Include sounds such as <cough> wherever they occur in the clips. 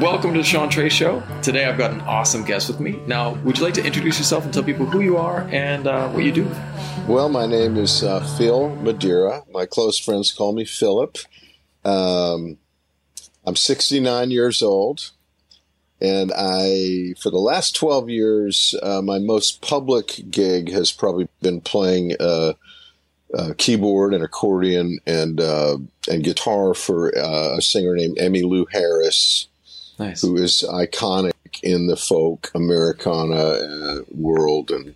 Welcome to the Sean Trace Show. Today I've got an awesome guest with me. Now, would you like to introduce yourself and tell people who you are and uh, what you do? Well, my name is uh, Phil Madeira. My close friends call me Philip. Um, I'm 69 years old, and I, for the last 12 years, uh, my most public gig has probably been playing uh, keyboard and accordion and uh, and guitar for uh, a singer named Emmylou Harris, Nice. who is iconic in the folk Americana uh, world, and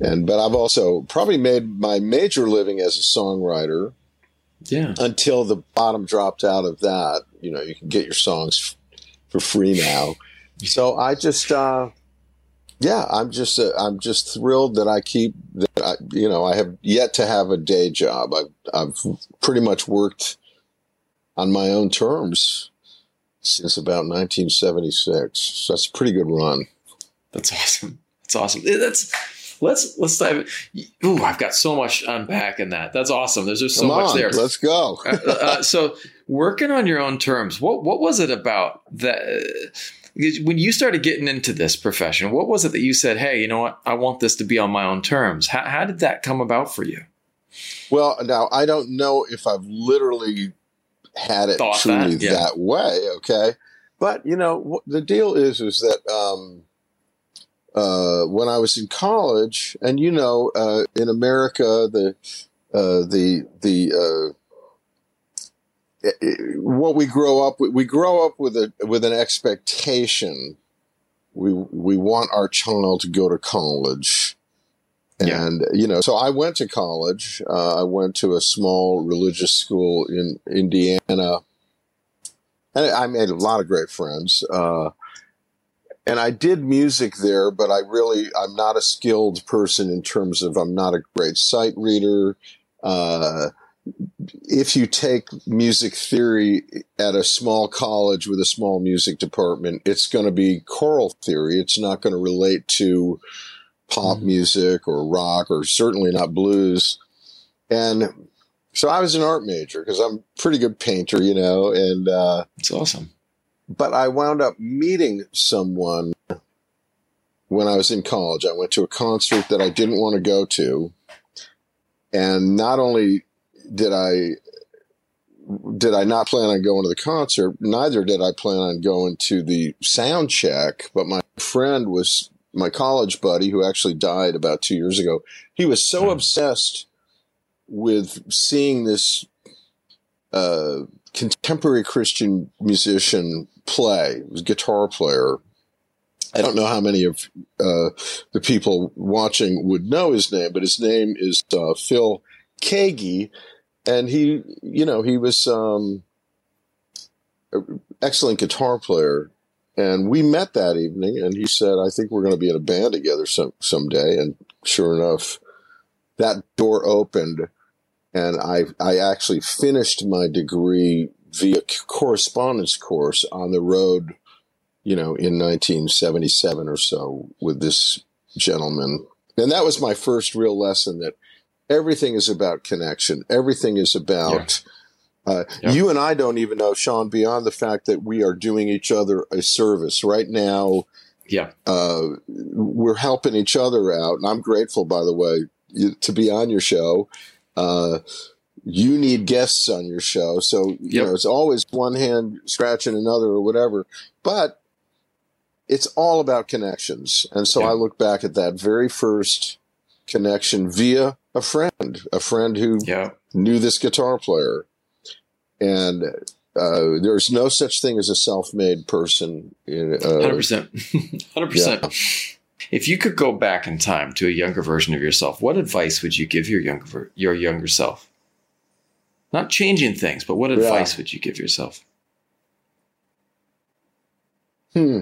and but I've also probably made my major living as a songwriter Yeah. until the bottom dropped out of that. You know, you can get your songs f- for free now. So I just, uh, yeah, I'm just, uh, I'm just thrilled that I keep. I, you know, I have yet to have a day job. I've, I've pretty much worked on my own terms since about 1976. So that's a pretty good run. That's awesome. That's awesome. That's let's let's dive. in. Ooh, I've got so much unpack in that. That's awesome. There's just so Come much on, there. let's go. uh, uh, so working on your own terms what what was it about that when you started getting into this profession what was it that you said hey you know what i want this to be on my own terms how, how did that come about for you Well, now I don't know if I've literally had it Thought truly that, yeah. that way. Okay, but you know the deal is is that um, uh, when I was in college, and you know, uh, in America, the uh, the the uh, what we grow up with, we grow up with a with an expectation. We we want our child to go to college. Yeah. And you know, so I went to college. Uh, I went to a small religious school in Indiana, and I made a lot of great friends. Uh, and I did music there, but I really I'm not a skilled person in terms of I'm not a great sight reader. Uh, if you take music theory at a small college with a small music department, it's going to be choral theory. It's not going to relate to pop Mhm. music or rock or certainly not blues. And so I was an art major because I'm a pretty good painter, you know, and, uh, it's awesome but I wound up meeting someone when I was in college. I went to a concert that I didn't want to go to. And not only did I did I not plan on going to the concert, neither did I plan on going to the sound check, but my friend was my college buddy who actually died about 2 years ago. He was so Hmm. obsessed with seeing this uh, contemporary Christian musician play. Was guitar player. I don't know how many of uh, the people watching would know his name, but his name is uh, Phil Keaggy, and he, you know, he was um, excellent guitar player. And we met that evening, and he said, "I think we're going to be in a band together some someday." And sure enough, that door opened, and I I actually finished my degree via correspondence course on the road, you know, in 1977 or so with this gentleman. And that was my first real lesson that everything is about connection. Everything is about, uh, Yeah. you and I don't even know, Sean, beyond the fact that we are doing each other a service right now. yeah Uh, we're helping each other out. And I'm grateful, by the way, you, to be on your show. Uh, you need guests on your show. So, you know, it's always one hand scratching another or whatever. But it's all about connections. And so Yeah. I look back at that very first connection via a friend, a friend who yeah knew this guitar player. And uh, there's no such thing as a self-made person. Uh, 100% 100% <laughs> if you could go back in time to a younger version of yourself what advice would you give your younger your younger self not changing things but what Yeah. advice would you give yourself Hmm.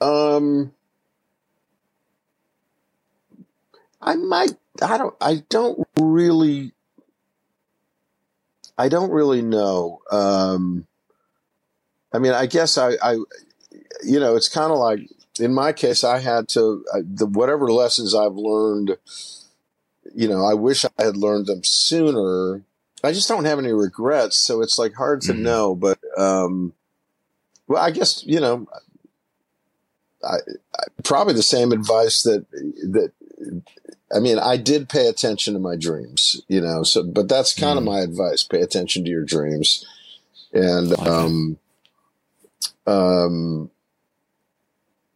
Um, I might. I don't. I don't really. I don't really know. Um, I mean, I guess I. I you know, it's kind of like in my case, I had to I, the whatever lessons I've learned. You know, I wish I had learned them sooner. I just don't have any regrets. So it's like hard to Mhm. know, but, um, well, I guess, you know, I, I probably the same advice that, that, I mean, I did pay attention to my dreams, you know, so, but that's kind of Mhm. my advice. Pay attention to your dreams. And, like um, um,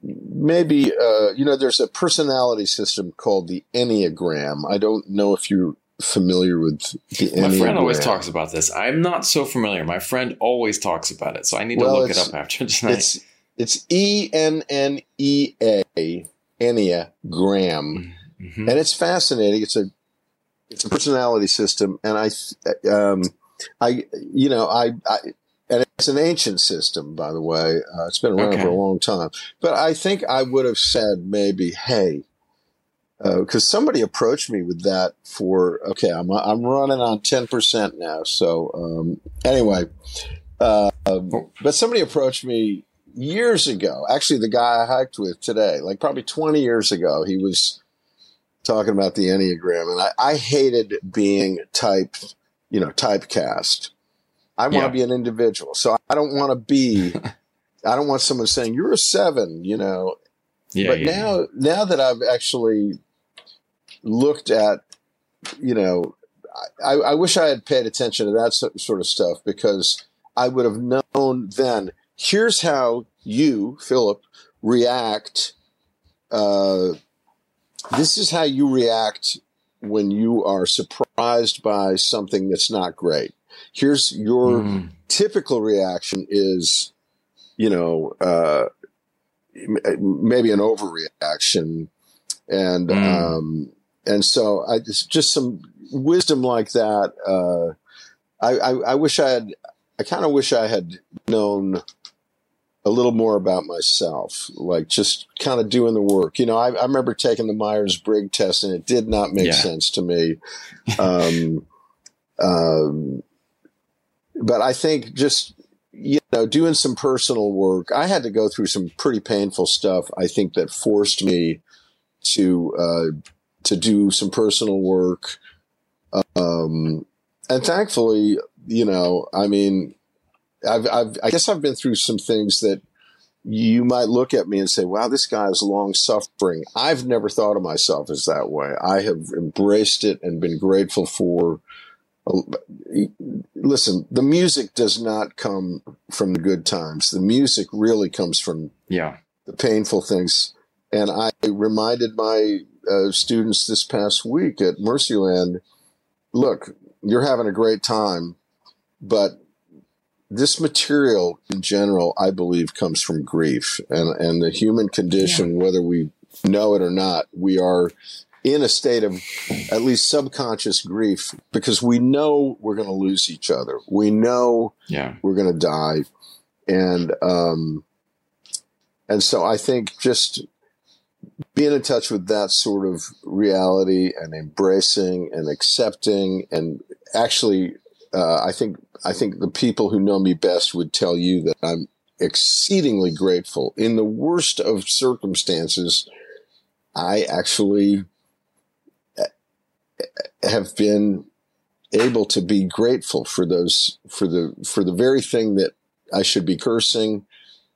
maybe, uh, you know, there's a personality system called the Enneagram. I don't know if you're familiar with the Enneagram. My friend always talks about this. I'm not so familiar. My friend always talks about it, so I need to look it up after tonight. It's it's E N N E A Enneagram, Mhm. and it's fascinating. It's a it's a personality system, and I um I you know I I and it's an ancient system, by the way. Uh, it's been around Okay. for a long time, but I think I would have said maybe, hey. Because somebody approached me with that for okay, I'm I'm running on ten percent now. So um, anyway, uh, but somebody approached me years ago. Actually, the guy I hiked with today, like probably 20 years ago, he was talking about the Enneagram. And I, I hated being type, you know, typecast. I want to Yeah. be an individual. So I don't want to be, <laughs> I don't want someone saying, you're a seven, you know. yeah, but yeah, now, now that I've actually looked at, you know, I, I wish I had paid attention to that sort of stuff because I would have known then. Here's how you, Philip, react. Uh, this is how you react when you are surprised by something that's not great. Here's your Mm. typical reaction is, you know, uh, maybe an overreaction, and Mm. um, and so I it's just some wisdom like that. Uh, I, I I wish I had. I kind of wish I had known a little more about myself, like just kind of doing the work. You know, I, I remember taking the Myers Briggs test, and it did not make Yeah. sense to me. Um, <laughs> um, but I think just you know doing some personal work. I had to go through some pretty painful stuff. I think that forced me to uh, to do some personal work. Um, and thankfully, you know, I mean, I've, I've, I guess I've been through some things that you might look at me and say, wow, this guy is long suffering. I've never thought of myself as that way. I have embraced it and been grateful for. Listen, the music does not come from the good times. The music really comes from yeah. the painful things. And I reminded my uh, students this past week at Mercyland, look, you're having a great time, but this material in general, I believe, comes from grief and, and the human condition, whether we know it or not, we are in a state of at least subconscious grief because we know we're going to lose each other. We know Yeah. we're going to die. And, um, and so I think just being in touch with that sort of reality and embracing and accepting and actually, uh, I think, I think the people who know me best would tell you that I'm exceedingly grateful in the worst of circumstances. I actually uh, have been able to be grateful for those for the for the very thing that I should be cursing.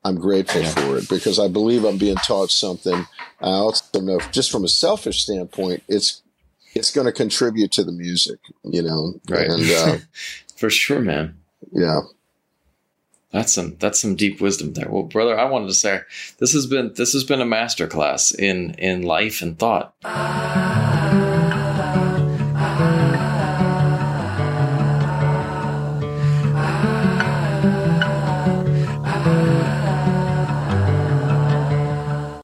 I'm grateful Yeah. for it because I believe I'm being taught something. I also know, just from a selfish standpoint, it's it's going to contribute to the music, you know. Right. And uh, <laughs> For sure, man. yeah, That's some that's some deep wisdom there. Well, brother, I wanted to say this has been this has been a masterclass in in life and thought.